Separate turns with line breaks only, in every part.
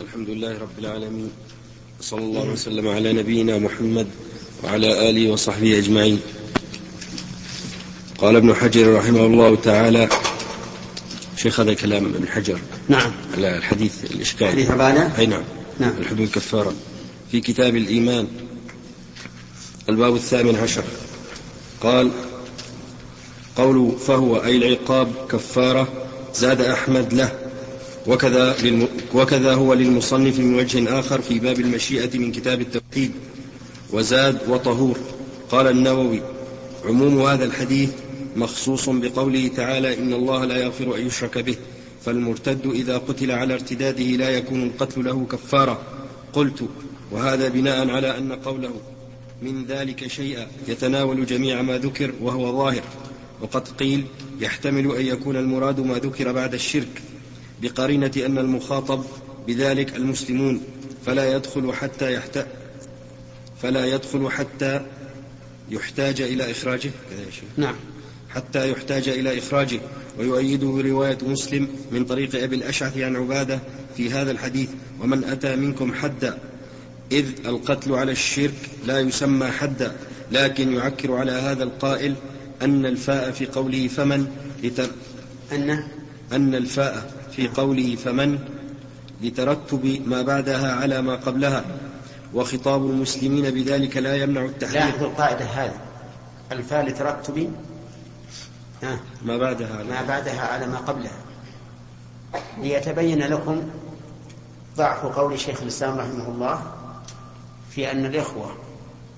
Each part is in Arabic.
الحمد لله رب العالمين صلى الله وسلم على نبينا محمد وعلى آله وصحبه أجمعين. قال ابن حجر رحمه الله تعالى شيخ هذا كلام ابن حجر
نعم.
على الحديث الإشكال.
حديث
أي نعم.
نعم.
الحدود كفارة. في كتاب الإيمان الباب الثامن عشر قال قول فهو أي العقاب كفارة زاد أحمد له وكذا, للم وكذا هو للمصنف من وجه آخر في باب المشيئة من كتاب التوحيد. وزاد وطهور. قال النووي عموم هذا الحديث مخصوص بقوله تعالى إن الله لا يغفر أن يشرك به. فالمرتد إذا قتل على ارتداده لا يكون القتل له كفارة. قلت وهذا بناء على أن قوله من ذلك شيئا يتناول جميع ما ذكر وهو ظاهر. وقد قيل يحتمل أن يكون المراد ما ذكر بعد الشرك. بقرينة أن المخاطب بذلك المسلمون فلا يدخل حتى يحت فلا يدخل حتى يحتاج إلى إخراجه. كذا يا شيخ
نعم.
حتى يحتاج إلى إخراجه. ويؤيده رواية مسلم من طريق أبي الأشعث عن عبادة في هذا الحديث ومن أتى منكم حدا إذ القتل على الشرك لا يسمى حدا لكن يعكر على هذا القائل أن الفاء في قوله فمن لتر
أن
أن الفاء في قوله فمن لترتب ما بعدها على ما قبلها وخطاب المسلمين بذلك لا يمنع التحريم
لاحظوا القاعدة هذه. الفاء لترتب
ما بعدها
ما بعدها على ما قبلها. ليتبين لكم ضعف قول شيخ الإسلام رحمه الله في أن الإخوة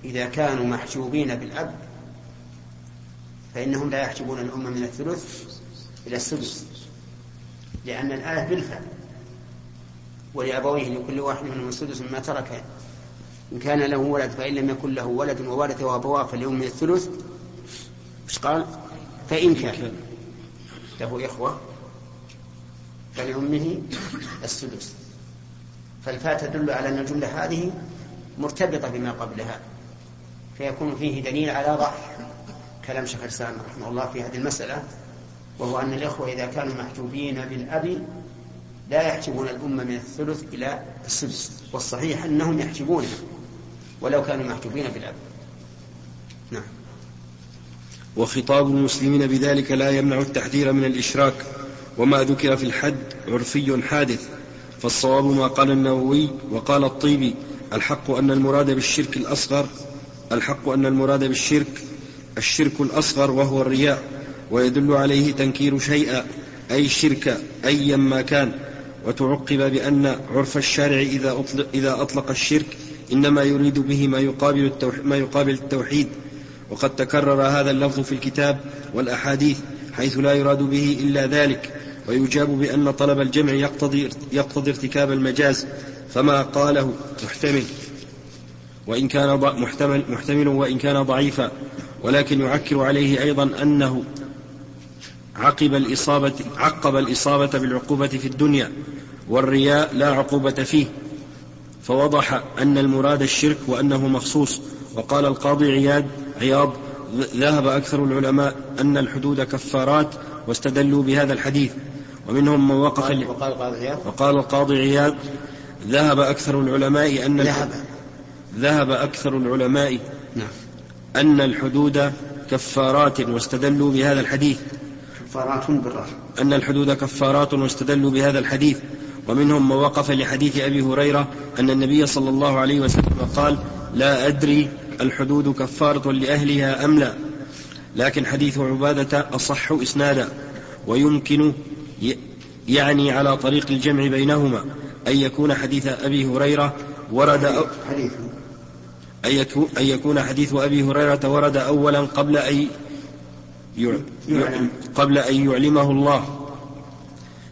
إذا كانوا محجوبين بالأب فإنهم لا يحجبون الأمة من الثلث إلى السدس. لأن الآية بالفعل. ولأبويه لكل واحد منهم السدس مما ترك. إن كان له ولد فإن لم يكن له ولد وورثه أبواه فليوم الثلث. إيش قال؟ فإن كان. له إخوة فلأمه السدس. فالفاء تدل على أن الجملة هذه مرتبطة بما قبلها. فيكون فيه دليل على ضعف كلام شيخ الإسلام رحمه الله في هذه المسألة. وهو أن الإخوة إذا كانوا محجوبين بالأب لا يحجبون الأمة من الثلث إلى السدس والصحيح أنهم يحجبونها ولو كانوا محجوبين بالأب. نعم.
وخطاب المسلمين بذلك لا يمنع التحذير من الإشراك وما ذكر في الحد عرفي حادث فالصواب ما قال النووي وقال الطيبي الحق أن المراد بالشرك الأصغر الحق أن المراد بالشرك الشرك الأصغر وهو الرياء. ويدل عليه تنكير شيئا أي شرك أيا ما كان. وتعقب بأن عرف الشارع إذا أطلق, إذا أطلق الشرك إنما يريد به ما يقابل, ما يقابل التوحيد. وقد تكرر هذا اللفظ في الكتاب والأحاديث حيث لا يراد به إلا ذلك. ويجاب بأن طلب الجمع يقتضي, يقتضي ارتكاب المجاز. فما قاله محتمل. وإن كان محتمل, محتمل وإن كان ضعيفا. ولكن يعكر عليه أيضا أنه عقب الإصابة عقب الإصابة بالعقوبة في الدنيا والرياء لا عقوبة فيه. فوضح أن المراد الشرك وأنه مخصوص. وقال القاضي عياد عياض ذهب أكثر العلماء أن الحدود كفارات واستدلوا بهذا الحديث. ومنهم من وقف
وقال
وقال القاضي عياض؟ ذهب أكثر العلماء أن
ذهب.
ذهب أكثر العلماء
نعم.
أن الحدود كفارات واستدلوا بهذا الحديث.
كفارات بالراء
أن الحدود كفارات واستدلوا بهذا الحديث. ومنهم من وقف لحديث أبي هريرة أن النبي صلى الله عليه وسلم قال لا أدري الحدود كفارة لأهلها أم لا. لكن حديث عبادة أصح إسنادا. ويمكن يعني على طريق الجمع بينهما أن يكون حديث أبي هريرة ورد أو
حديث.
أن يكون, حديث أبي هريرة ورد أولا قبل أن. قبل أن يعلمه الله.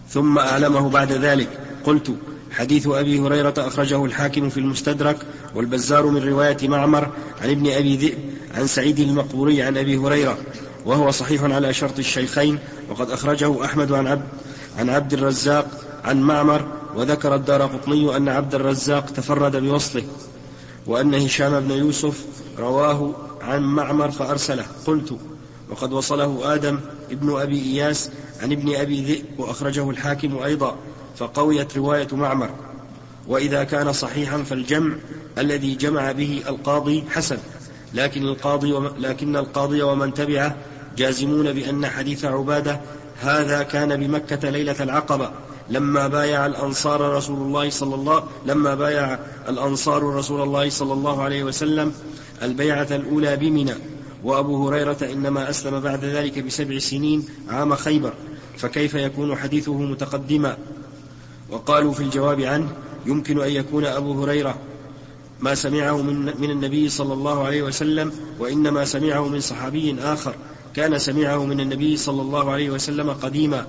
ثم أعلمه بعد ذلك. قلت حديث أبي هريرة أخرجه الحاكم في المستدرك والبزار من رواية معمر عن ابن أبي ذئب عن سعيد المقبوري عن أبي هريرة وهو صحيح على شرط الشيخين وقد أخرجه أحمد عن عبد عن عبد الرزاق عن معمر وذكر الدار قطني أن عبد الرزاق تفرد بوصله وأن هشام بن يوسف رواه عن معمر فأرسله. قلت وقد وصله آدم ابن أبي إياس عن ابن أبي ذئب وأخرجه الحاكم أيضا فقويت رواية معمر. وإذا كان صحيحا فالجمع الذي جمع به القاضي حسن لكن القاضي وم لكن القاضي ومن تبعه جازمون بأن حديث عبادة هذا كان بمكة ليلة العقبة لما بايع الأنصار رسول الله صلى الله لما بايع الأنصار رسول الله صلى الله عليه وسلم البيعة الأولى بمنى. وأبو هريرة إنما أسلم بعد ذلك بسبع سنين عام خيبر فكيف يكون حديثه متقدما؟ وقالوا في الجواب عنه يمكن أن يكون أبو هريرة ما سمعه من, من النبي صلى الله عليه وسلم وإنما سمعه من صحابي آخر كان سمعه من النبي صلى الله عليه وسلم قديما.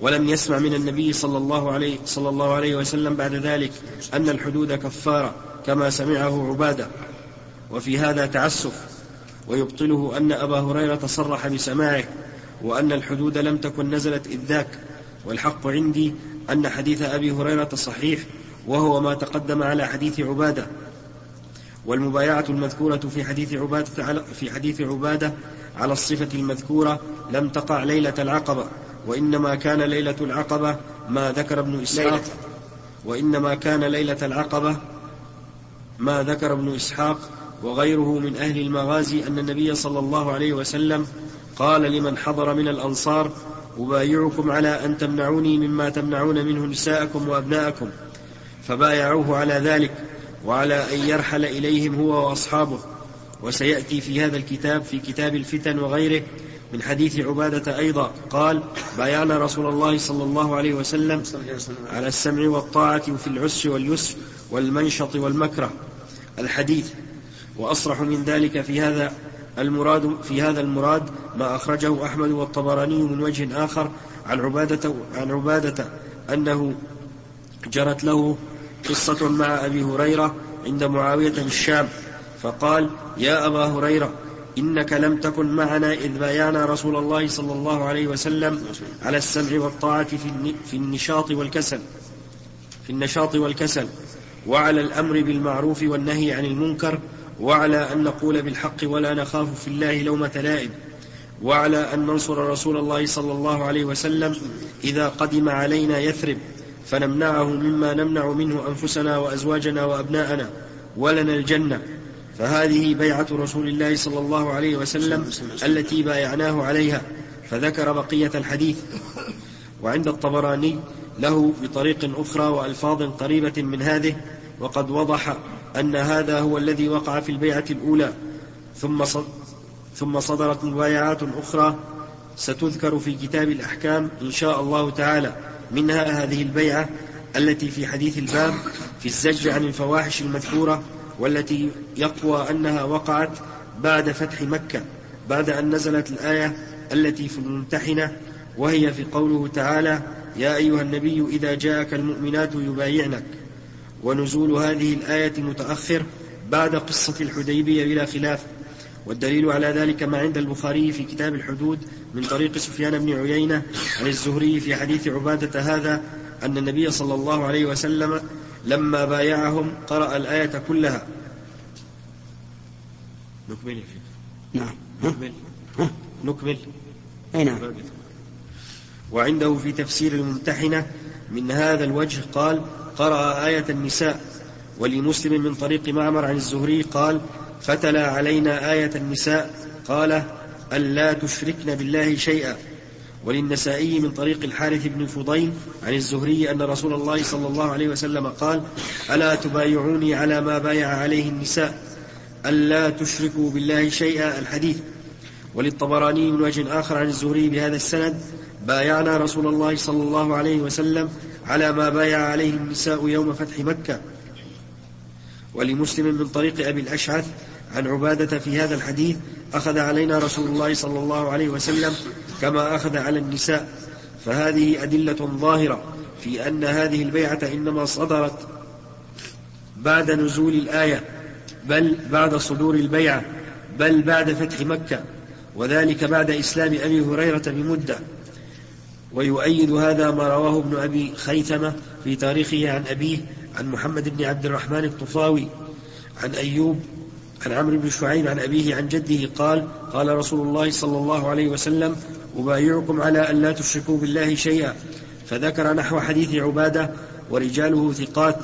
ولم يسمع من النبي صلى الله عليه صلى الله عليه وسلم بعد ذلك أن الحدود كفارة كما سمعه عبادة. وفي هذا تعسف ويبطله أن أبا هريرة صرح بسماعه وأن الحدود لم تكن نزلت إذ ذاك والحق عندي أن حديث أبي هريرة صحيح وهو ما تقدم على حديث عبادة والمبايعة المذكورة في حديث عبادة على في حديث عبادة على الصفة المذكورة لم تقع ليلة العقبة وإنما كان ليلة العقبة ما ذكر ابن إسحاق وإنما كان ليلة العقبة ما ذكر ابن إسحاق وغيره من أهل المغازي أن النبي صلى الله عليه وسلم قال لمن حضر من الأنصار أبايعكم على أن تمنعوني مما تمنعون منه نساءكم وأبناءكم. فبايعوه على ذلك وعلى أن يرحل إليهم هو وأصحابه. وسيأتي في هذا الكتاب في كتاب الفتن وغيره من حديث عبادة أيضا. قال بايعنا رسول الله صلى الله عليه وسلم على السمع والطاعة في العسر واليسر والمنشط والمكره. الحديث وأصرح من ذلك في هذا المراد في هذا المراد ما أخرجه أحمد والطبراني من وجه آخر عن عبادة عن عبادة أنه جرت له قصة مع أبي هريرة عند معاوية بالشام فقال يا أبا هريرة إنك لم تكن معنا إذ بايعنا رسول الله صلى الله عليه وسلم على السمع والطاعة في النشاط والكسل في النشاط والكسل وعلى الأمر بالمعروف والنهي عن المنكر وعلى أن نقول بالحق ولا نخاف في الله لومة لائم وعلى أن ننصر رسول الله صلى الله عليه وسلم إذا قدم علينا يثرب فنمنعه مما نمنع منه أنفسنا وأزواجنا وأبناءنا ولنا الجنة. فهذه بيعة رسول الله صلى الله عليه وسلم التي بايعناه عليها. فذكر بقية الحديث. وعند الطبراني له بطريق أخرى وألفاظ قريبة من هذه وقد وضح أن هذا هو الذي وقع في البيعة الأولى ثم ثم صدرت مبايعات أخرى ستذكر في كتاب الأحكام إن شاء الله تعالى منها هذه البيعة التي في حديث الباب في الزج عن الفواحش المذكورة والتي يقوى أنها وقعت بعد فتح مكة بعد أن نزلت الآية التي في الممتحنة وهي في قوله تعالى يا أيها النبي إذا جاءك المؤمنات يبايعنك. ونزول هذه الآية متأخر بعد قصة الحديبية بلا خلاف والدليل على ذلك ما عند البخاري في كتاب الحدود من طريق سفيان بن عيينة عن الزهري في حديث عبادة هذا أن النبي صلى الله عليه وسلم لما بايعهم قرأ الآية كلها. نكمل
نعم.
نكمل. نكمل.
أي نعم.
وعنده في تفسير الممتحنة من هذا الوجه قال قرأ آية النساء ولمسلم من طريق معمر عن الزهري قال فتلا علينا آية النساء قال ألا تشركن بالله شيئا. وللنسائي من طريق الحارث بن فضيل عن الزهري أن رسول الله صلى الله عليه وسلم قال ألا تبايعوني على ما بايع عليه النساء ألا تشركوا بالله شيئا. الحديث. وللطبراني من وجه آخر عن الزهري بهذا السند بايعنا رسول الله صلى الله عليه وسلم على ما بايع عليه النساء يوم فتح مكة. ولمسلم من طريق أبي الأشعث عن عبادة في هذا الحديث أخذ علينا رسول الله صلى الله عليه وسلم كما أخذ على النساء. فهذه أدلة ظاهرة في أن هذه البيعة إنما صدرت بعد نزول الآية بل بعد صدور البيعة بل بعد فتح مكة وذلك بعد إسلام أبي هريرة بمدة. ويؤيد هذا ما رواه ابن أبي خيثمة في تاريخه عن أبيه عن محمد بن عبد الرحمن الطفاوي عن أيوب عن عمرو بن شعيب عن أبيه عن جده قال قال رسول الله صلى الله عليه وسلم أبايعكم على أن لا تشركوا بالله شيئا. فذكر نحو حديث عبادة ورجاله ثقات.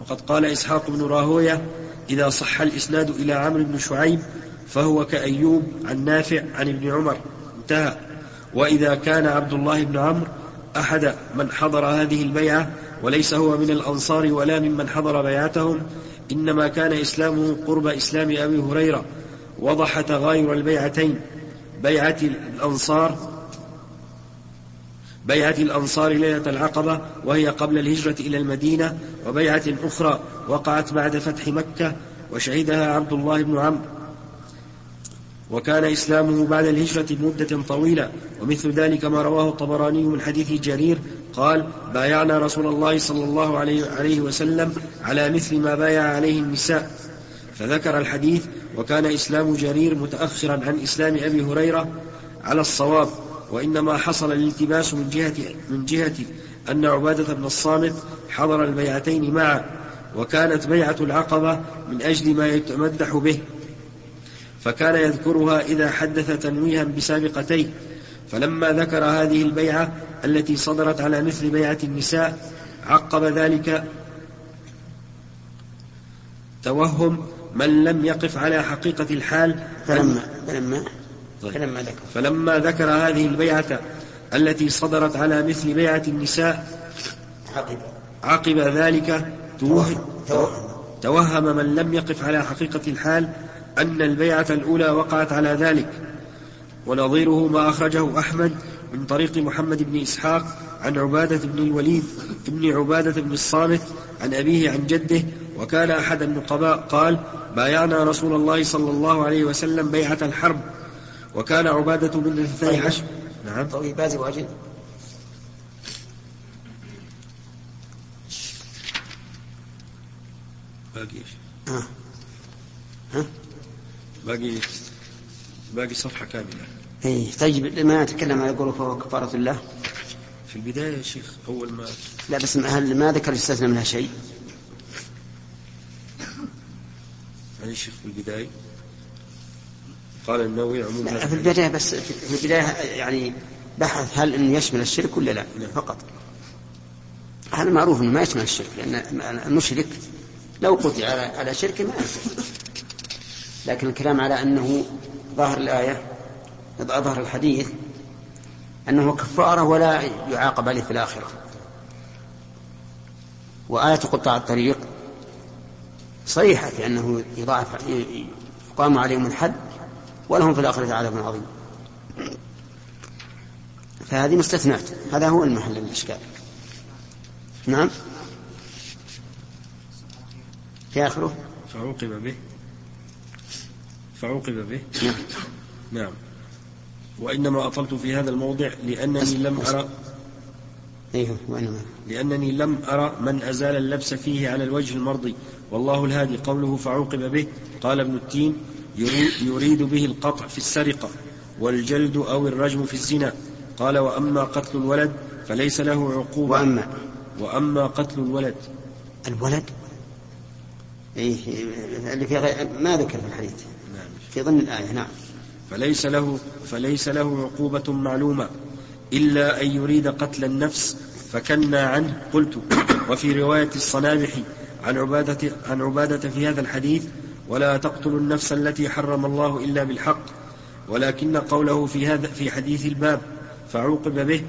وقد قال إسحاق بن راهوية إذا صح الإسناد إلى عمرو بن شعيب فهو كأيوب عن نافع عن ابن عمر. انتهى. وإذا كان عبد الله بن عمرو أحد من حضر هذه البيعة وليس هو من الأنصار ولا ممن حضر بيعتهم إنما كان إسلامه قرب إسلام أبي هريرة وضح تغاير البيعتين بيعة الأنصار بيعة الأنصار ليلة العقبة وهي قبل الهجرة إلى المدينة وبيعة أخرى وقعت بعد فتح مكة وشهدها عبد الله بن عمرو. وكان إسلامه بعد الهجرة مدة طويلة. ومثل ذلك ما رواه الطبراني من حديث جرير قال بايعنا رسول الله صلى الله عليه وسلم على مثل ما بايع عليه النساء. فذكر الحديث وكان إسلام جرير متأخرا عن إسلام أبي هريرة على الصواب. وإنما حصل الالتباس من جهة, من جهة أن عبادة بن الصامت حضر البيعتين معا. وكانت بيعة العقبة من أجل ما يتمدح به. فكان يذكرها إذا حدث تنويها بسابقتين فلما ذكر هذه البيعة التي صدرت على مثل بيعة النساء عقب ذلك توهم من لم يقف على حقيقة الحال
فلما فلما طيب. فلما ذكر.
فلما ذكر هذه البيعة التي صدرت على مثل بيعة النساء
عقب.
عقب ذلك توهم, توهم. من لم يقف على حقيقة الحال أن البيعة الأولى وقعت على ذلك. ونظيره ما أخرجه أحمد من طريق محمد بن إسحاق عن عبادة بن الوليد بن عبادة بن الصامت عن أبيه عن جده وكان أحد النقباء قال بايعنا رسول الله صلى الله عليه وسلم بيعة الحرب وكان عبادة بن طيب. عشر
نعم. طويل بازي واجد.
باقي؟ ها ها باقي باقي صفحة كاملة
اي طيب لما نتكلم على قوله فهو كفارة الله
في البداية يا شيخ أول ما
لا بس هل ما ذكر يستثنى منها شيء؟
يعني الشيخ في البداية قال النووي عموما
في البداية بس في البداية يعني بحث هل إنه يشمل الشرك ولا لا؟ لا. فقط هذا معروف إنه ما يشمل الشرك لأن المشرك لو قطع على على شرك ما يشرك لكن الكلام على أنه ظاهر الآية ظهر الحديث أنه كفارة ولا يعاقب عليه في الآخرة. وآية قطاع الطريق صريحة في أنه يضاعف يقام عليهم الحد ولهم في الآخرة عذاب عظيم. فهذه مستثنات هذا هو المحل الإشكال نعم؟ في آخره؟
فعوقب به. فعوقب به.
نعم.
نعم. وإنما أطلت في هذا الموضع لأنني لم أرى
أيوه وإنما.
لأنني لم أرى من أزال اللبس فيه على الوجه المرضي. والله الهادي قوله فعوقب به قال ابن التين يريد به القطع في السرقة والجلد أو الرجم في الزنا. قال وأما قتل الولد فليس له عقوبة.
وأما.
وأما قتل الولد.
الولد؟ إيه اللي في غير ما ذكر في الحديث. نعم. في ضمن الآية نعم.
فليس له فليس له عقوبة معلومة إلا أن يريد قتل النفس فكنا عنه قلت. وفي رواية الصنابح عن عبادة, عن عبادة في هذا الحديث ولا تقتلوا النفس التي حرم الله إلا بالحق ولكن قوله في هذا في حديث الباب فعوقب به.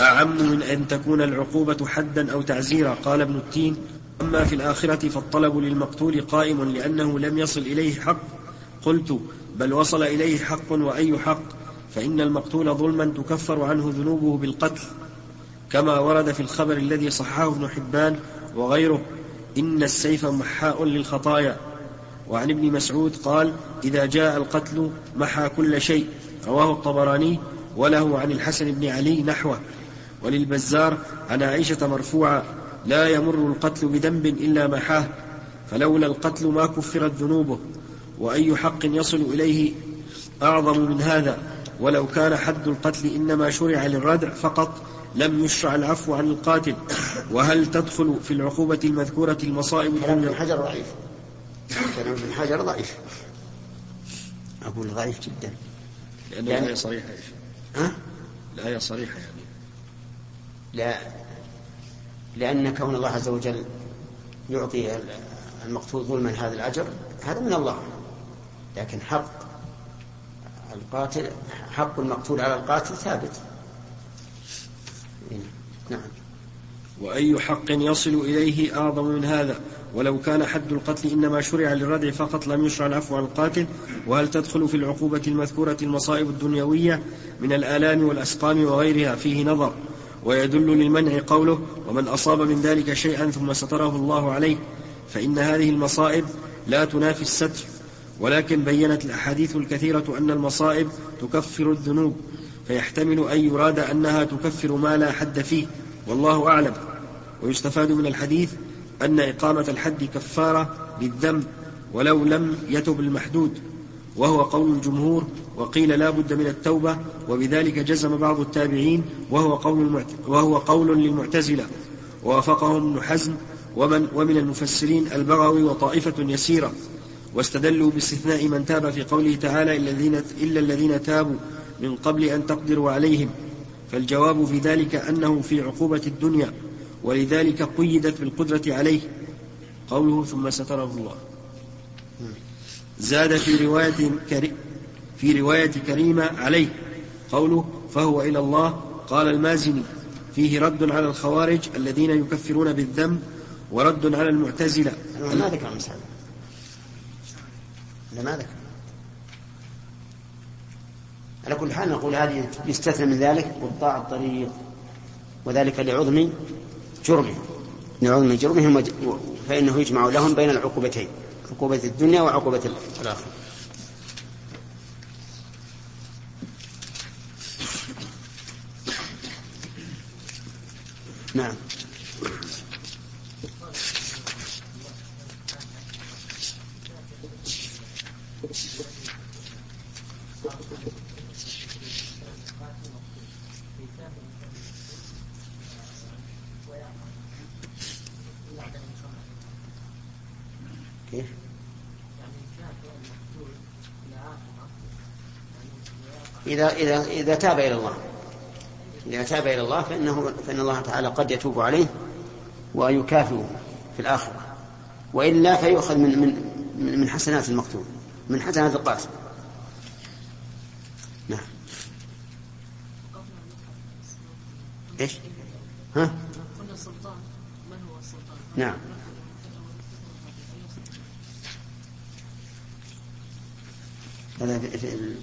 أعم من أن تكون العقوبة حدا أو تعزيرا قال ابن التين. أما في الآخرة فالطلب للمقتول قائم لأنه لم يصل إليه حق. قلت بل وصل إليه حق وأي حق؟ فإن المقتول ظلما تكفر عنه ذنوبه بالقتل. كما ورد في الخبر الذي صححه ابن حبان وغيره إن السيف محاء للخطايا. وعن ابن مسعود قال إذا جاء القتل محى كل شيء. رواه الطبراني وله عن الحسن بن علي نحوه. وللبزار عن عائشة مرفوعا لا يمر القتل بذنب إلا محاه فلولا القتل ما كفرت ذنوبه وأي حق يصل إليه أعظم من هذا. ولو كان حد القتل إنما شرع للردع فقط لم يشرع العفو عن القاتل. وهل تدخل في العقوبة المذكورة المصائب
كلام ابن حجر ضعيف. كلام ابن حجر ضعيف. أقول ضعيف جدا.
لأن يعني الآية صريحة
ها؟
الآية صريحة يعني.
لا. لأن كون الله عز وجل يعطي المقتول ظلما هذا الأجر هذا من الله. لكن حق القاتل حق المقتول على القاتل ثابت. نعم.
وأي حق يصل إليه أعظم من هذا؟ ولو كان حد القتل إنما شرع للردع فقط لم يشرع العفو عن القاتل. وهل تدخل في العقوبة المذكورة المصائب الدنيوية من الآلام والأسقام وغيرها فيه نظر؟ ويدل للمنع قوله ومن أصاب من ذلك شيئا ثم ستره الله عليه فإن هذه المصائب لا تنافي الستر. ولكن بينت الأحاديث الكثيرة أن المصائب تكفر الذنوب فيحتمل أن يراد أنها تكفر ما لا حد فيه والله أعلم. ويستفاد من الحديث أن إقامة الحد كفارة للذنب ولو لم يتب المحدود. وهو قول الجمهور وقيل لا بد من التوبة وبذلك جزم بعض التابعين وهو قول, وهو قول للمعتزلة. ووافقهم ابن حزم ومن, ومن المفسرين البغوي وطائفة يسيرة. واستدلوا باستثناء من تاب في قوله تعالى إلا الذين تابوا من قبل أن تقدروا عليهم. فالجواب في ذلك أنه في عقوبة الدنيا ولذلك قيدت بالقدرة عليه. قوله ثم ستره الله. زاد في رواية في رواية كريمة عليه. قوله فهو إلى الله. قال المازني فيه رد على الخوارج الذين يكفرون بالذنب ورد على المعتزلة.
ما ذكر المسألة ما ذكر على كل حال نقول هذه يستثنى من ذلك قطاع الطريق وذلك لعظم جرمه لعظم جرمهم فإنه يجمع لهم بين العقوبتين. عقوبة الدنيا وعقوبة الآخرة. نعم. إذا إذا إذا تاب إلى الله إذا تاب إلى الله فإنه فإن الله تعالى قد يتوب عليه ويكافئه في الآخرة وإلا فيؤخذ من من من حسنات المقتول من حسنات القاتل نعم إيش؟ ها؟ قلنا السلطان من هو السلطان؟ نعم هذا في, في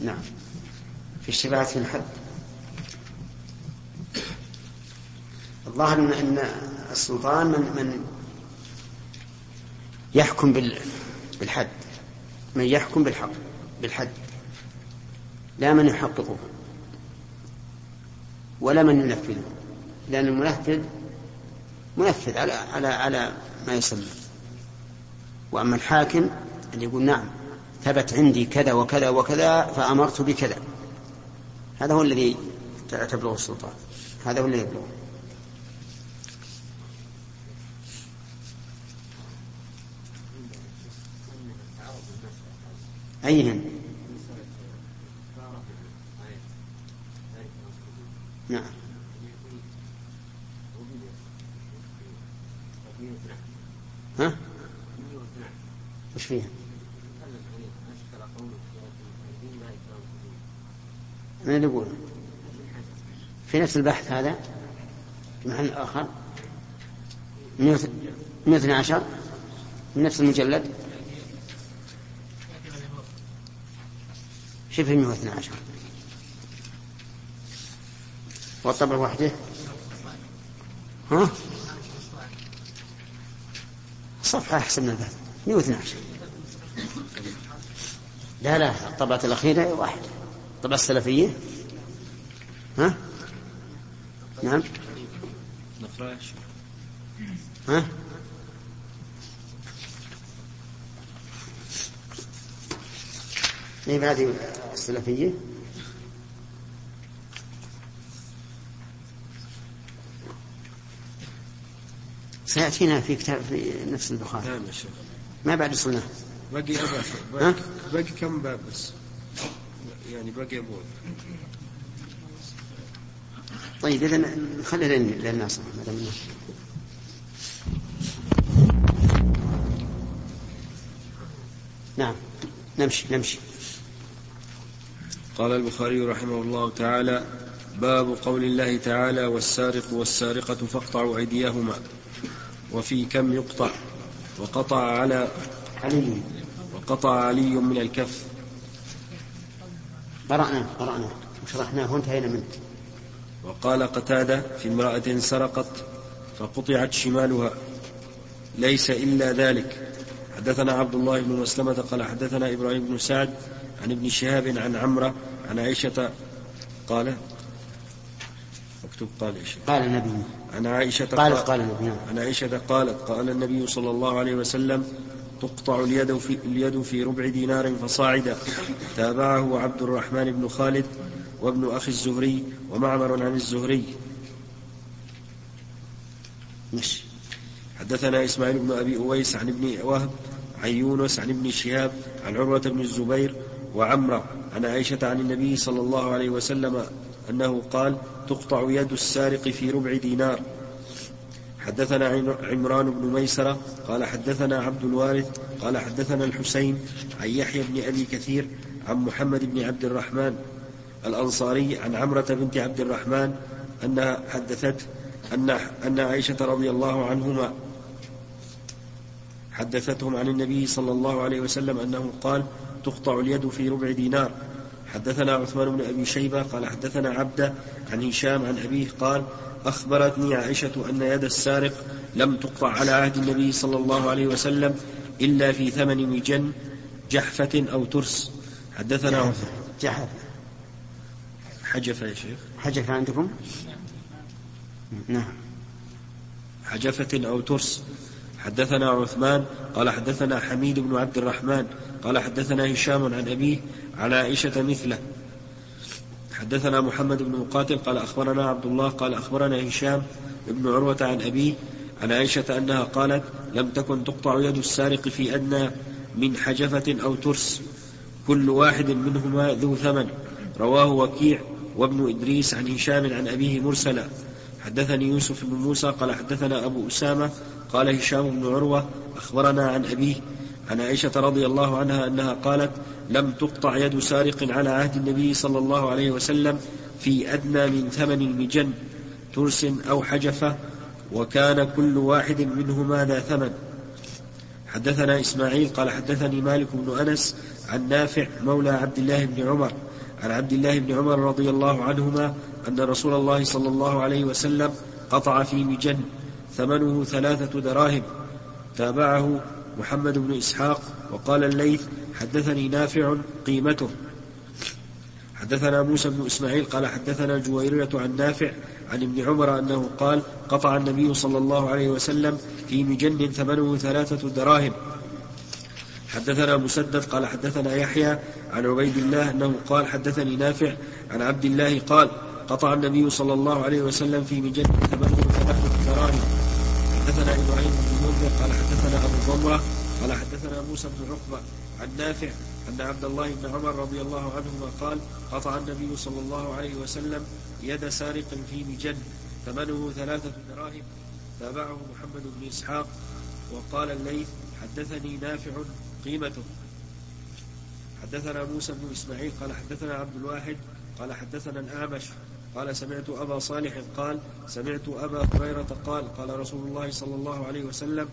نعم. في الشفاعة في الحد. الظاهر أن السلطان من من يحكم بالحد. من يحكم بالحق بالحد. لا من يحققه. ولا من ينفذه. لأن المنفذ منفذ على على على ما يسمى. وأما الحاكم اللي يقول نعم ثبت عندي كذا وكذا وكذا فأمرت بكذا. هذا هو الذي تبلغ السلطان. هذا هو الذي يبلغه أيهن نعم. ها؟ وش فيها؟ من اللي يقول؟ في نفس البحث هذا في محل آخر. 112 من نفس المجلد. شوف 112 والطبع وحده. ها؟ صفحة أحسن من البحث. 112 لا لا الطبعة الأخيرة واحد. الطبعة السلفية. ها؟ نعم. ها؟ هي هذه السلفية. سيأتينا في كتاب في نفس البخاري. نعم ما بعد وصلنا.
باقي باقي, باقي كم باب بس؟ يعني باقي أبواب
طيب إذا نخلي للناس ما دام نعم نمشي نمشي.
قال البخاري رحمه الله تعالى باب قول الله تعالى والسارق والسارقة فاقطعوا أيديهما وفي كم يقطع؟ وقطع على
علي.
وقطع علي من الكف.
قرأنا قرأنا وشرحناه وانتهينا منه.
وقال قتادة في امرأة سرقت فقطعت شمالها. ليس إلا ذلك. حدثنا عبد الله بن مسلمة قال حدثنا إبراهيم بن سعد عن ابن شهاب عن عمرة عن عائشة قال مكتوب قال
إيش؟ قال النبي
عن عائشة
قالت قال النبي.
عن عائشة قالت قال النبي صلى الله عليه وسلم تقطع اليد في اليد في ربع دينار فصاعدا. تابعه عبد الرحمن بن خالد وابن أخي الزهري ومعمر عن الزهري. مش حدثنا إسماعيل بن أبي أويس عن ابن وهب عن يونس عن ابن شهاب عن عروة بن الزبير وعمرة. عن عائشة عن النبي صلى الله عليه وسلم أنه قال تقطع يد السارق في ربع دينار. حدثنا عمران بن ميسرة قال حدثنا عبد الوارث قال حدثنا الحسين عن يحيى بن أبي كثير عن محمد بن عبد الرحمن الأنصاري عن عمرة بنت عبد الرحمن أنها حدثت أن أن عائشة رضي الله عنهما حدثتهم عن النبي صلى الله عليه وسلم أنه قال تقطع اليد في ربع دينار. حدثنا عثمان بن أبي شيبة قال حدثنا عبدة عن هشام عن أبيه قال أخبرتني عائشة أن يد السارق لم تقطع على عهد النبي صلى الله عليه وسلم إلا في ثمن مجن جحفة أو ترس. حدثنا
جحفة.
حجفة يا شيخ.
حجفة عندكم؟ نعم.
حجفة أو ترس. حدثنا عثمان قال حدثنا حميد بن عبد الرحمن قال حدثنا هشام عن أبيه عن عائشة مثله. حدثنا محمد بن مقاتل قال أخبرنا عبد الله قال أخبرنا هشام بن عروة عن أبيه عن عائشة أنها قالت لم تكن تقطع يد السارق في أدنى من حجفة أو ترس كل واحد منهما ذو ثمن. رواه وكيع وابن إدريس عن هشام عن أبيه مرسلا. حدثني يوسف بن موسى قال حدثنا أبو أسامة قال هشام بن عروة أخبرنا عن أبيه عن عائشة رضي الله عنها أنها قالت لم تقطع يد سارق على عهد النبي صلى الله عليه وسلم في أدنى من ثمن المجن ترس أو حجفة وكان كل واحد منهما ذا ثمن. حدثنا إسماعيل قال حدثني مالك بن أنس عن نافع مولى عبد الله بن عمر عن عبد الله بن عمر رضي الله عنهما أن رسول الله صلى الله عليه وسلم قطع في مجن ثمنه ثلاثة دراهم تابعه محمد بن إسحاق وقال الليث حدثني نافع قيمته. حدثنا موسى بن إسماعيل قال حدثنا جويرية عن نافع عن ابن عمر أنه قال قطع النبي صلى الله عليه وسلم في مجن ثمنه ثلاثة دراهم. حدثنا مسدد قال حدثنا يحيى عن عبيد الله أنه قال حدثني نافع عن عبد الله قال قطع النبي صلى الله عليه وسلم في مجن ثمنه ثلاثة دراهم. حدثنا إبراهيم بن منذر قال حدثنا أبو ضمرة قال حدثنا موسى بن عقبة عن نافع أن عبد الله بن عمر رضي الله عنهما قال قطع النبي صلى الله عليه وسلم يد سارق في مجن ثمنه ثلاثة دراهم تابعه محمد بن إسحاق وقال الليث حدثني نافع قيمته. حدثنا موسى بن إسماعيل قال حدثنا عبد الواحد قال حدثنا الأعمش قال سمعت أبا صالح قال سمعت أبا هريرة قال قال رسول الله صلى الله عليه وسلم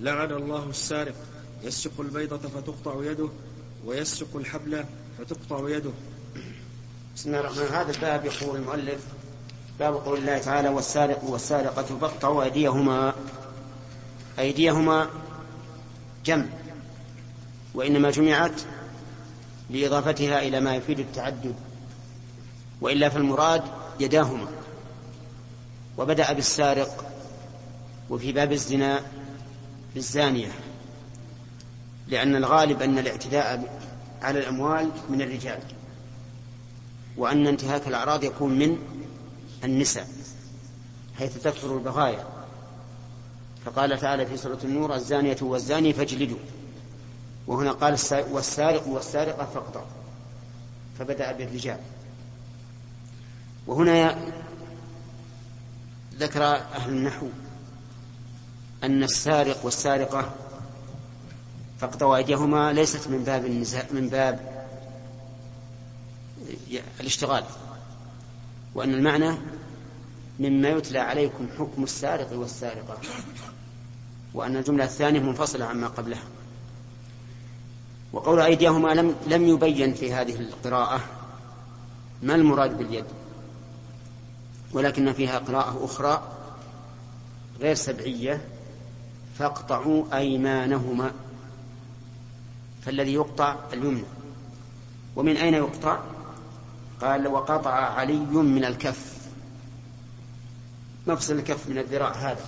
لعن الله السارق يسرق البيضة فتقطع يده ويسرق الحبل فتقطع يده.
بسم الله الرحمن هذا الباب يقول المؤلف باب قول الله تعالى والسارق والسارقة فاقطعوا أيديهما. أيديهما جمع وإنما جمعت لإضافتها إلى ما يفيد التعدد. وإلا فالمراد يداهما. وبدأ بالسارق وفي باب الزنا بالزانية لأن الغالب أن الاعتداء على الأموال من الرجال وأن انتهاك الأعراض يكون من النساء حيث تكثر البغايا. فقال تعالى في سورة النور الزانية والزاني فاجلدوا. وهنا قال والسارق والسارقة فاقطعوا فبدأ بالرجال. وهنا ذكر أهل النحو أن السارق والسارقة فاقطعوا أيديهما ليست من باب النزاع من باب الاشتغال وأن المعنى مما يتلى عليكم حكم السارق والسارقة وأن الجملة الثانية منفصلة عما قبلها. وقول أيديهما لم لم يبين في هذه القراءة ما المراد باليد. ولكن فيها قراءة أخرى غير سبعية. فاقطعوا أيمانهما فالذي يقطع اليمنى. ومن أين يقطع؟ قال وقطع علي من الكف. مفصل الكف من الذراع هذا؟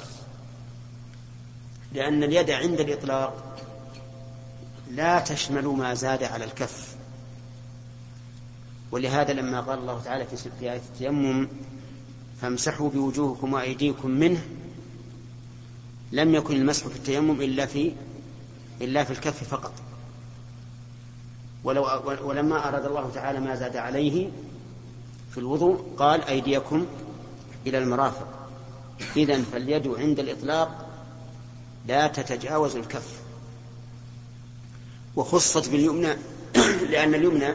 لأن اليد عند الإطلاق لا تشمل ما زاد على الكف. ولهذا لما قال الله تعالى في آية التيمم فامسحوا بوجوهكم وأيديكم منه. لم يكن المسح في التيمم إلا في إلا في الكف فقط. ولو ولما أراد الله تعالى ما زاد عليه في الوضوء قال أيديكم إلى المرافق. إذا فاليد عند الإطلاق لا تتجاوز الكف. وخصت باليمنى لأن اليمنى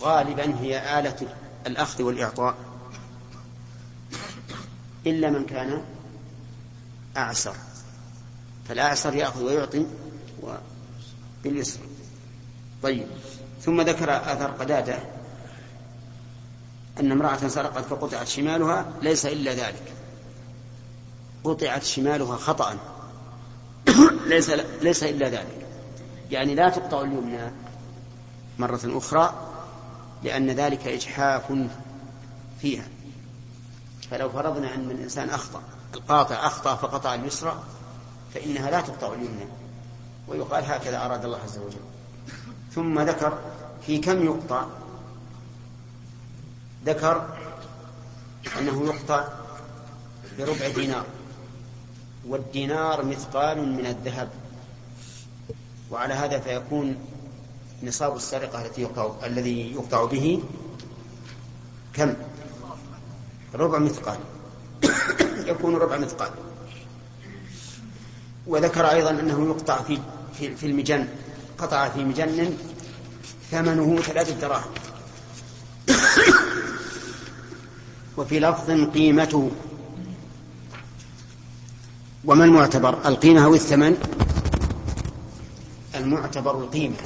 غالبا هي آلة الأخذ والإعطاء. إلا من كان أعسر. فالأعسر يأخذ ويعطي باليسر طيب. ثم ذكر أثر قدادة. أن امرأة سرقت فقطعت شمالها ليس إلا ذلك. قطعت شمالها خطأ. ليس ليس إلا ذلك. يعني لا تقطع اليمنى مرة أخرى لأن ذلك إجحاف فيها. فلو فرضنا أن الإنسان أخطأ القاطع أخطأ فقطع اليسرى فإنها لا تقطع اليمنى. ويقال هكذا أراد الله عز وجل. ثم ذكر في كم يقطع. ذكر أنه يقطع بربع دينار. والدينار مثقال من الذهب. وعلى هذا فيكون نصاب السرقة التي يقطع الذي يقطع به كم؟ ربع مثقال. يكون ربع مثقال. وذكر أيضا أنه يقطع في في, المجن قطع في مجن ثمنه ثلاثة دراهم. وفي لفظ قيمته. وما المعتبر؟ القيمة أو الثمن؟ المعتبر القيمة.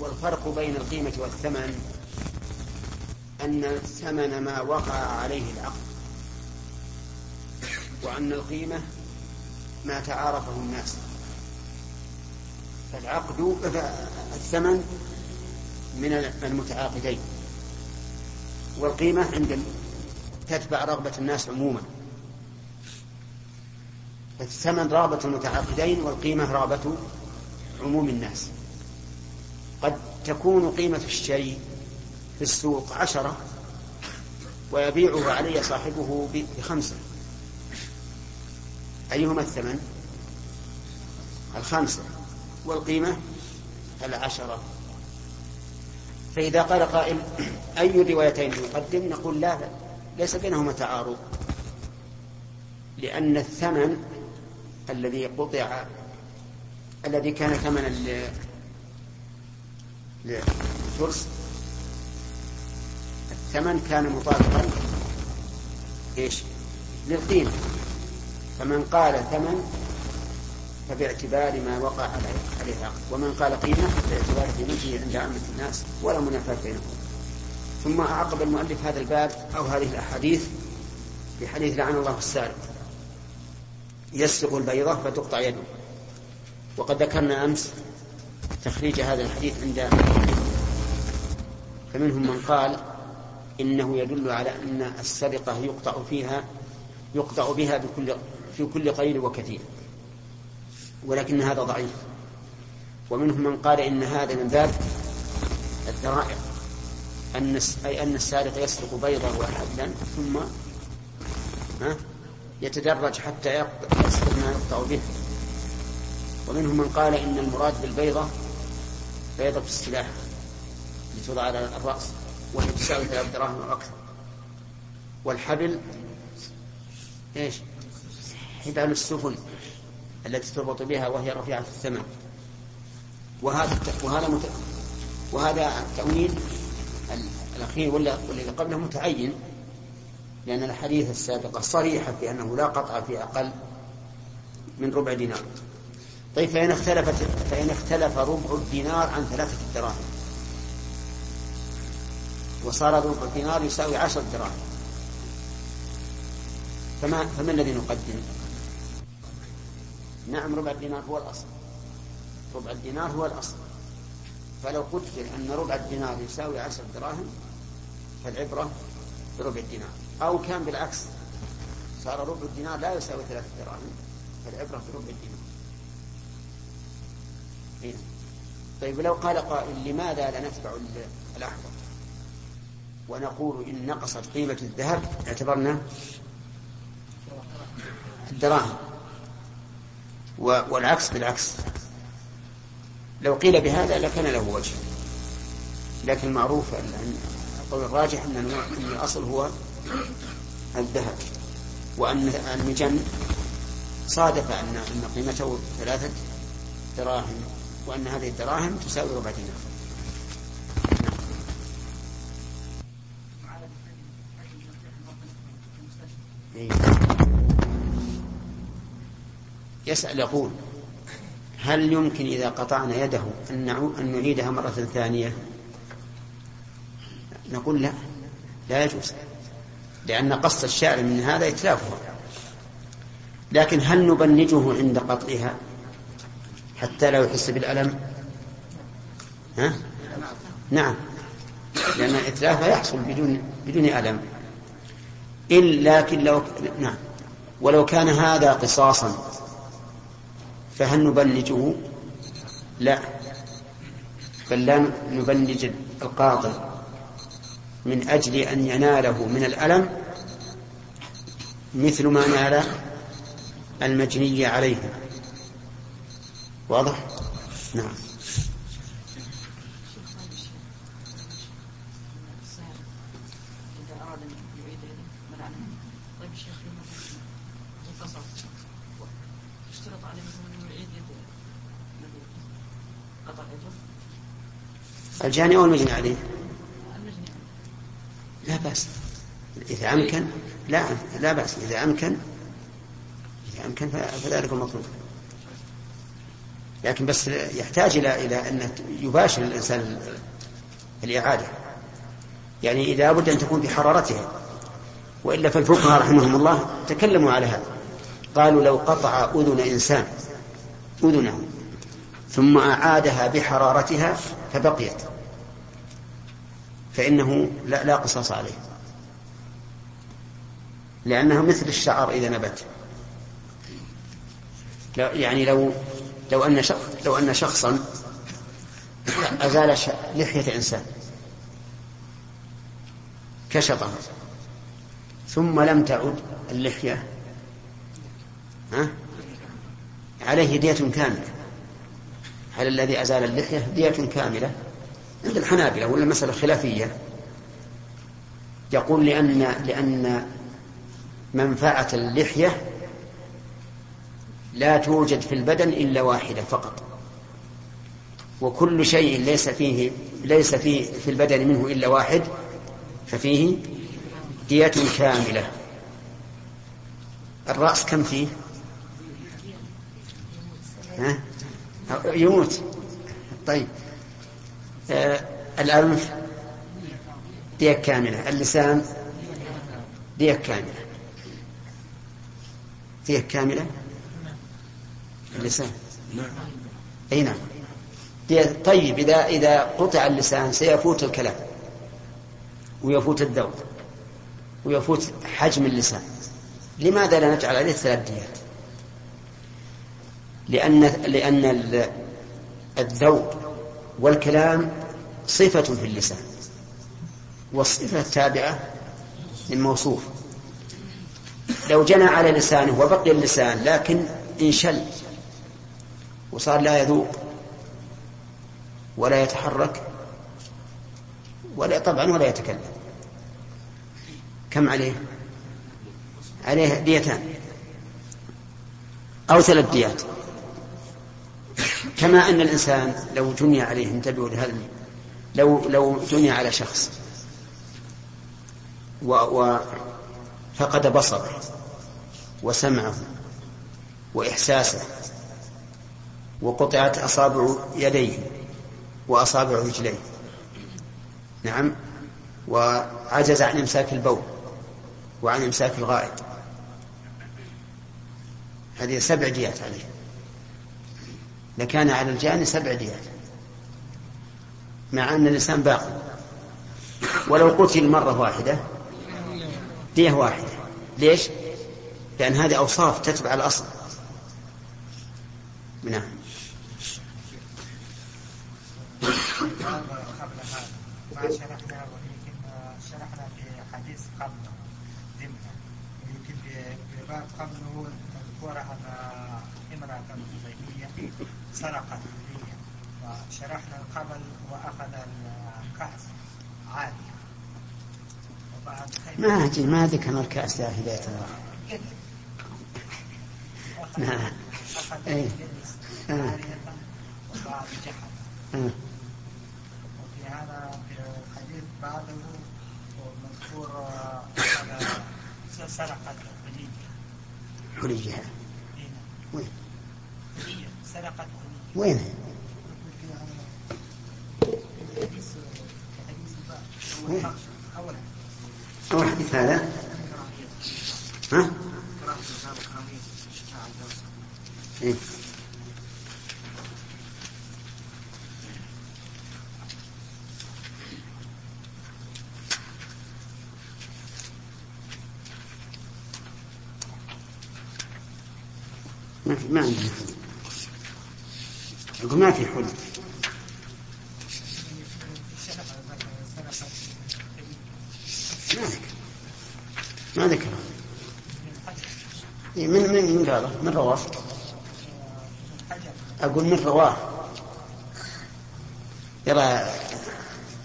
والفرق بين القيمة والثمن أن الثمن ما وقع عليه العقد وأن القيمة ما تعارفه الناس. فالعقد الثمن من المتعاقدين والقيمة عند تتبع رغبة الناس عموما. الثمن رغبة المتعاقدين والقيمة رغبة عموم الناس. قد تكون قيمة الشيء في السوق عشرة ويبيعه علي صاحبه بخمسة. أيهما الثمن؟ الخمسة. والقيمة؟ العشرة. فإذا قال قائل أي الروايتين نقدم نقول لا ليس بينهما تعارض. لأن الثمن الذي قطع الذي كان ثمنا للفرس الثمن كان مطابقا. إيش؟ للقيمة. فمن قال ثمن فباعتبار ما وقع عليه العقد ومن قال قيمة باعتبار قيمته عند عامة الناس ولا منافاة بينهم. ثم أعقب المؤلف هذا الباب أو هذه الأحاديث بحديث لعن الله السارق يسرق البيضة فتقطع يده. وقد ذكرنا أمس تخريج هذا الحديث عند فمنهم من قال إنه يدل على أن السرقة يقطع فيها يقطع بها بكل في كل قليل وكثير. ولكن هذا ضعيف. ومنهم من قال إن هذا من باب الذرائع أن أي أن السارق يسرق بيضا واحدا ثم ها يتدرج حتى يسرق ما يقطع به. ومنهم من قال إن المراد بالبيضة بيضة السلاح لتوضع على الرأس. وهي تساوي ثلاث دراهم أو أكثر. والحبل إيش؟ حبال السفن التي تربط بها وهي رفيعة الثمن. وهذا وهذا مت... وهذا التأويل الأخير ولا والذي قبله متعين لأن الحديث السابقة صريحة في أنه لا قطع في أقل من ربع دينار. طيب فإن اختلفت فإن اختلف ربع الدينار عن ثلاثة دراهم. وصار ربع الدينار يساوي عشرة دراهم فما فما الذي نقدم؟ نعم ربع الدينار هو الأصل. ربع الدينار هو الأصل. فلو قدر أن ربع الدينار يساوي عشرة دراهم فالعبرة بربع الدينار. أو كان بالعكس صار ربع الدينار لا يساوي ثلاثة دراهم فالعبرة بربع الدينار. هنا. طيب لو قال قائل لماذا لا نتبع الأحوط؟ ونقول إن نقصت قيمة الذهب اعتبرنا الدراهم. والعكس بالعكس. لو قيل بهذا لكان له وجه. لكن المعروف القول الراجح أن الأصل هو الذهب. وأن المجن صادف ان أن قيمته ثلاثة دراهم وأن هذه الدراهم تساوي ربع دينار. يسأل يقول هل يمكن إذا قطعنا يده أن أن نعيدها مرة ثانية؟ نقول لا لا يجوز لأن قصد الشاعر من هذا إتلافها لكن هل نبنجه عند قطعها حتى لا يحس بالألم ها؟ نعم لأن إتلافها يحصل بدون بدون ألم إلا لكن لو نعم. ولو كان هذا قصاصا فهل نبلجه؟ لا. بل لا نبلج القاضي من أجل أن يناله من الألم مثل ما نال المجني عليه. واضح؟ نعم. الجاني أو المجني عليه؟ لا بأس. إذا أمكن لا لا بأس. إذا أمكن إذا أمكن فذلك المطلوب. لكن بس يحتاج إلى إلى أن يباشر الإنسان الإعادة. يعني إذا بد أن تكون بحرارتها. وإلا فالفقهاء رحمهم الله تكلموا على هذا. قالوا لو قطع أذن إنسان أذنه ثم أعادها بحرارتها فبقيت. فإنه لا, لا قصاص عليه. لأنها مثل الشعر إذا نبت. يعني لو لو أن شخص لو أن شخصا أزال لحية إنسان. كشطها ثم لم تعد اللحية. ها؟ عليه دية كاملة. على الذي أزال اللحية دية كاملة عند الحنابلة ولا مسألة خلافية يقول لأن لأن منفعة اللحية لا توجد في البدن إلا واحدة فقط وكل شيء ليس فيه ليس فيه في البدن منه إلا واحد ففيه دية كاملة الرأس كم فيه؟ ها؟ يموت. طيب. آه الأنف دية كاملة. اللسان دية كاملة. دية كاملة؟ اللسان. نعم. أي نعم. طيب إذا إذا قطع اللسان سيفوت الكلام. ويفوت الذوق ويفوت حجم اللسان. لماذا لا نجعل عليه ثلاث ديات؟ لأن لأن الذوق والكلام صفة في اللسان والصفة تابعة للموصوف. لو جنى على لسانه وبقي اللسان لكن انشل وصار لا يذوق ولا يتحرك ولا طبعا ولا يتكلم. كم عليه؟ عليه ديتان أو ثلاث ديات. كما أن الإنسان لو جني عليه انتبهوا لهذا لو لو جني على شخص وفقد بصره وسمعه وإحساسه وقطعت أصابع يديه وأصابع رجليه. نعم. وعجز عن إمساك البول وعن إمساك الغائط. هذه سبع ديات عليه. لكان على الجاني سبع ديات مع أن الإنسان باقي ولو قتل مرة واحدة دية واحدة. ليش؟ لأن هذه أوصاف تتبع الأصل. نعم.
شرحنا في حديث يمكن في باب قبله أن امرأة زكية سرقت هي وشرحنا قبل وأخذ الكأس عالية
ما أجل ما ذكرنا الكأس يا هداية الله. نعم إيه. آه.
وبعد
آه.
وفي هذا في الحديث بعده مذكور أخذ سرقت
حليها وين؟ وين؟ وين؟ أول حديث هذا ها إيه؟ ما في ما عندنا حلم أقول ما في حلم ما ذكر ما ذكر إيه، من من من قاله من رواه أقول من رواه يلا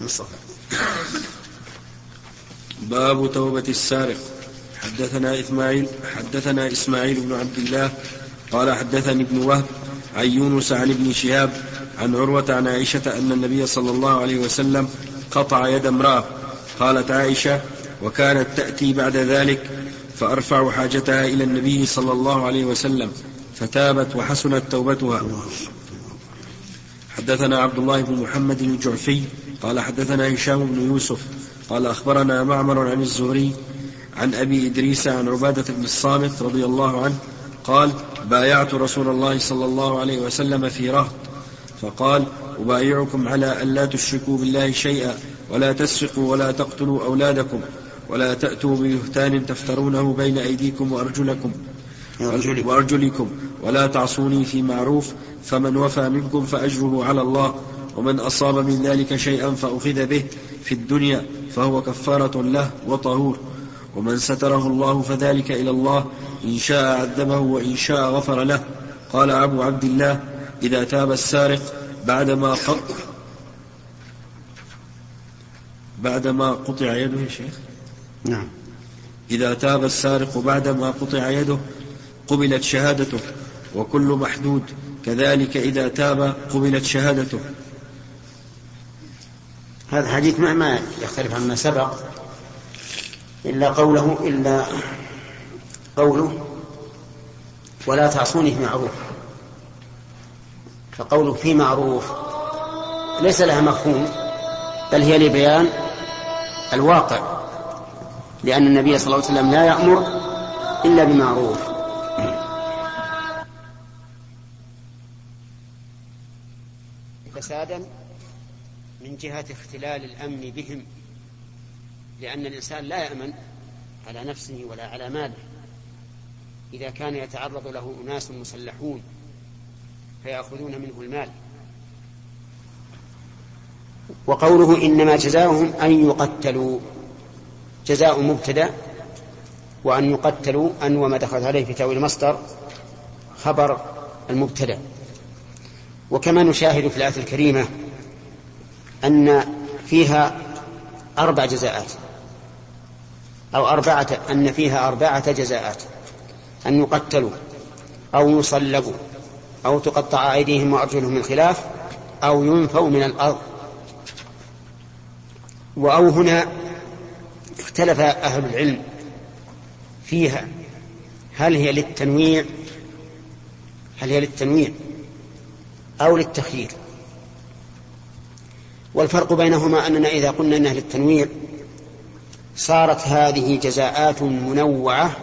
مصطفى
باب توبة السارق. حدثنا إسماعيل حدثنا إسماعيل بن عبد الله قال حدثني ابن وهب عن يونس عن ابن شهاب عن عروة عن عائشة أن النبي صلى الله عليه وسلم قطع يد امرأة. قالت عائشة وكانت تأتي بعد ذلك فأرفع حاجتها إلى النبي صلى الله عليه وسلم فتابت وحسنت توبتها. حدثنا عبد الله بن محمد الجعفي قال حدثنا هشام بن يوسف قال أخبرنا معمر عن الزهري عن أبي إدريس عن عبادة بن الصامت رضي الله عنه قال بايعت رسول الله صلى الله عليه وسلم في رهط فقال أبايعكم على أن لا تشركوا بالله شيئا ولا تسرقوا ولا تقتلوا أولادكم ولا تأتوا ببهتان تفترونه بين أيديكم وأرجلكم
وأرجلكم.
وأرجلكم ولا تعصوني في معروف فمن وفى منكم فأجره على الله ومن أصاب من ذلك شيئا فأخذ به في الدنيا فهو كفارة له وطهور. ومن ستره الله فذلك إلى الله إن شاء عذبه وإن شاء غفر له. قال أبو عبد الله إذا تاب السارق بعدما قط بعدما قطع يده يا شيخ.
نعم.
إذا تاب السارق بعدما قطع يده قبلت شهادته وكل محدود. كذلك إذا تاب قبلت شهادته.
هذا الحديث ما ما يختلف عما سبق إلا قوله إلا قوله ولا تعصوني في معروف فقوله في معروف ليس لها مفهوم بل هي لبيان الواقع لأن النبي صلى الله عليه وسلم لا يأمر إلا بمعروف. فسادا؟ من جهة اختلال الأمن بهم لأن الإنسان لا يأمن على نفسه ولا على ماله. إذا كان يتعرض له أناس مسلحون فيأخذون منه المال. وقوله إنما جزاؤهم أن يقتلوا جزاء مبتدأ وأن يقتلوا أن وما دخلت عليه في تأويل المصدر خبر المبتدأ. وكما نشاهد في الآية الكريمة أن فيها أربع جزاءات أو أربعة أن فيها أربعة جزاءات أن يقتلوا أو يصلبوا أو تقطع أيديهم وأرجلهم من خلاف أو ينفوا من الأرض. وأو هنا اختلف أهل العلم فيها هل هي للتنويع هل هي للتنويع أو للتخيير. والفرق بينهما أننا إذا قلنا أنها للتنويع صارت هذه جزاءات منوعة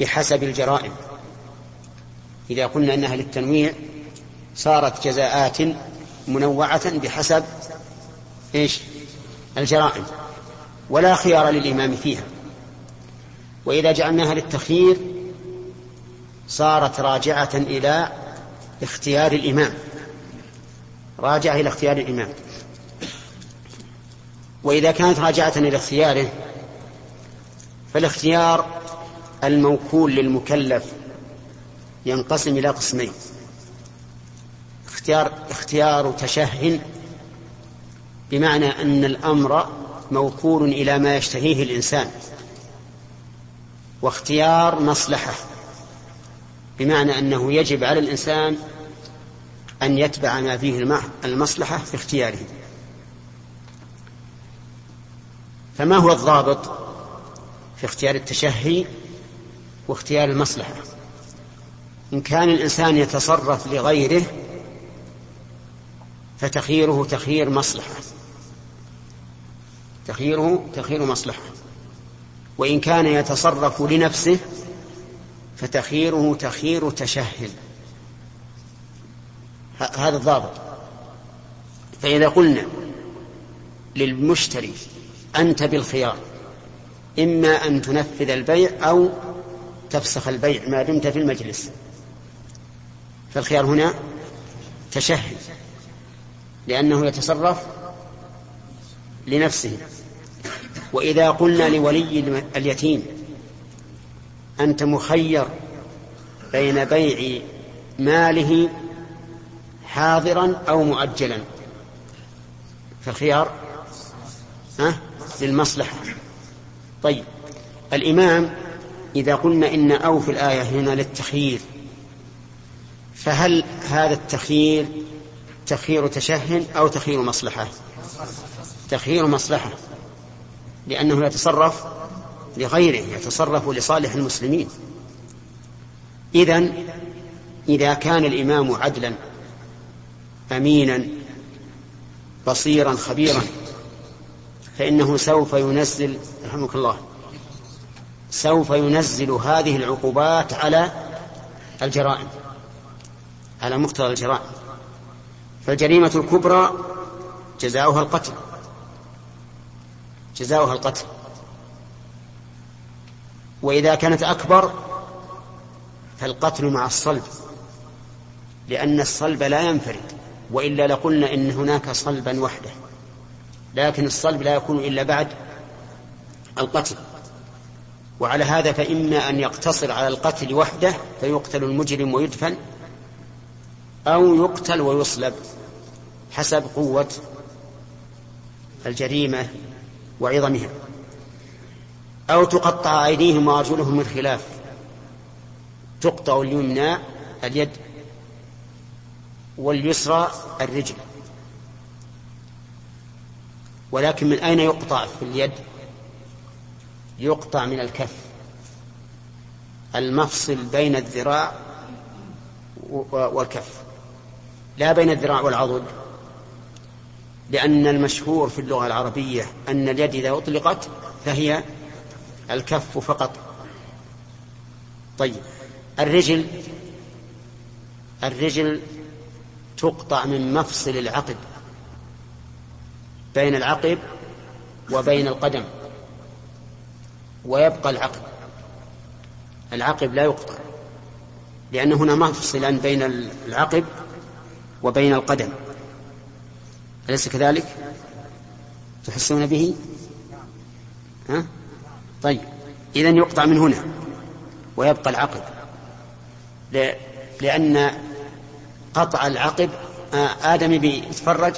بحسب الجرائم. إذا قلنا أنها للتنويع صارت جزاءات منوعة بحسب إيش؟ الجرائم. ولا خيار للإمام فيها. وإذا جعلناها للتخيير صارت راجعة إلى اختيار الإمام. راجعة إلى اختيار الإمام. وإذا كانت راجعة إلى اختياره فالاختيار الموكول للمكلف ينقسم إلى قسمين. اختيار اختيار تشه بمعنى أن الأمر موكول إلى ما يشتهيه الإنسان. واختيار مصلحة بمعنى أنه يجب على الإنسان أن يتبع ما فيه المصلحة في اختياره. فما هو الضابط في اختيار التشهي واختيار المصلحة؟ إن كان الإنسان يتصرف لغيره فتخييره تخيير مصلحة. تخييره تخيير مصلحة. وإن كان يتصرف لنفسه فتخييره تخيير تشهل هذا الضابط. فإذا قلنا للمشتري أنت بالخيار إما أن تنفذ البيع أو تفسخ البيع ما دمت في المجلس. فالخيار هنا تشهد لأنه يتصرف لنفسه. وإذا قلنا لولي اليتيم أنت مخير بين بيع ماله حاضرا أو مؤجلا. فالخيار أه؟ للمصلحة. طيب الإمام إذا قلنا إن أو في الآية هنا للتخيير فهل هذا التخيير تخيير تشه أو تخيير مصلحة؟ تخيير مصلحة لأنه يتصرف لغيره يتصرف لصالح المسلمين. إذن إذا كان الإمام عدلا أمينا بصيرا خبيرا فإنه سوف ينزل رحمك الله سوف ينزل هذه العقوبات على الجرائم على مقتضى الجرائم. فالجريمة الكبرى جزاؤها القتل جزاؤها القتل. وإذا كانت أكبر فالقتل مع الصلب لأن الصلب لا ينفرد وإلا لقلنا إن هناك صلبا وحده. لكن الصلب لا يكون إلا بعد القتل. وعلى هذا فإما أن يقتصر على القتل وحده فيقتل المجرم ويدفن أو يقتل ويصلب حسب قوة الجريمة وعظمها. أو تقطع أيديهم وأرجلهم من خلاف. تقطع اليمنى اليد واليسرى الرجل. ولكن من أين يقطع في اليد؟ يقطع من الكف. المفصل بين الذراع والكف. لا بين الذراع والعضد. لأن المشهور في اللغة العربية أن اليد إذا أطلقت فهي الكف فقط. طيب الرجل الرجل تقطع من مفصل العقب بين العقب وبين القدم. ويبقى العقب. العقب لا يقطع لأن هنا مفصلا بين العقب وبين القدم. أليس كذلك؟ تحسون به؟ ها؟ طيب إذا يقطع من هنا ويبقى العقب. لأن قطع العقب آه، آدم بيتفرج.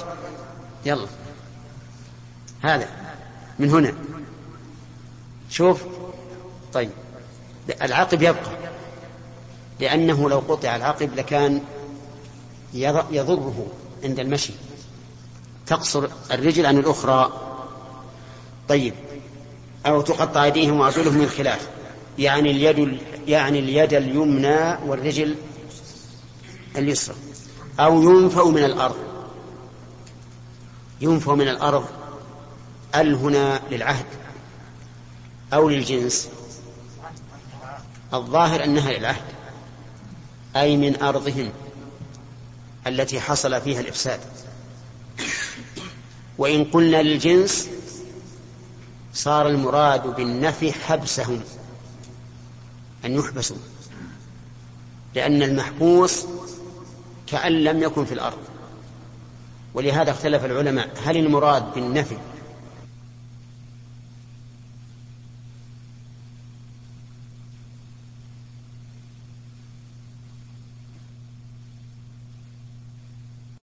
يلا. هذا. من هنا. شوف. طيب. العقب يبقى. لأنه لو قطع العقب لكان يضره عند المشي. تقصر الرجل عن الأخرى. طيب. أو تقطع أيديهم وأرجلهم من خلاف يعني اليد يعني اليد اليمنى والرجل اليسرى. أو ينفأ من الأرض. ينفأ من الأرض. ال هنا للعهد أو للجنس؟ الظاهر أنها للعهد أي من أرضهم التي حصل فيها الإفساد. وإن قلنا للجنس صار المراد بالنفي حبسهم أن يحبسوا. لأن المحبوس كأن لم يكن في الأرض. ولهذا اختلف العلماء هل المراد بالنفي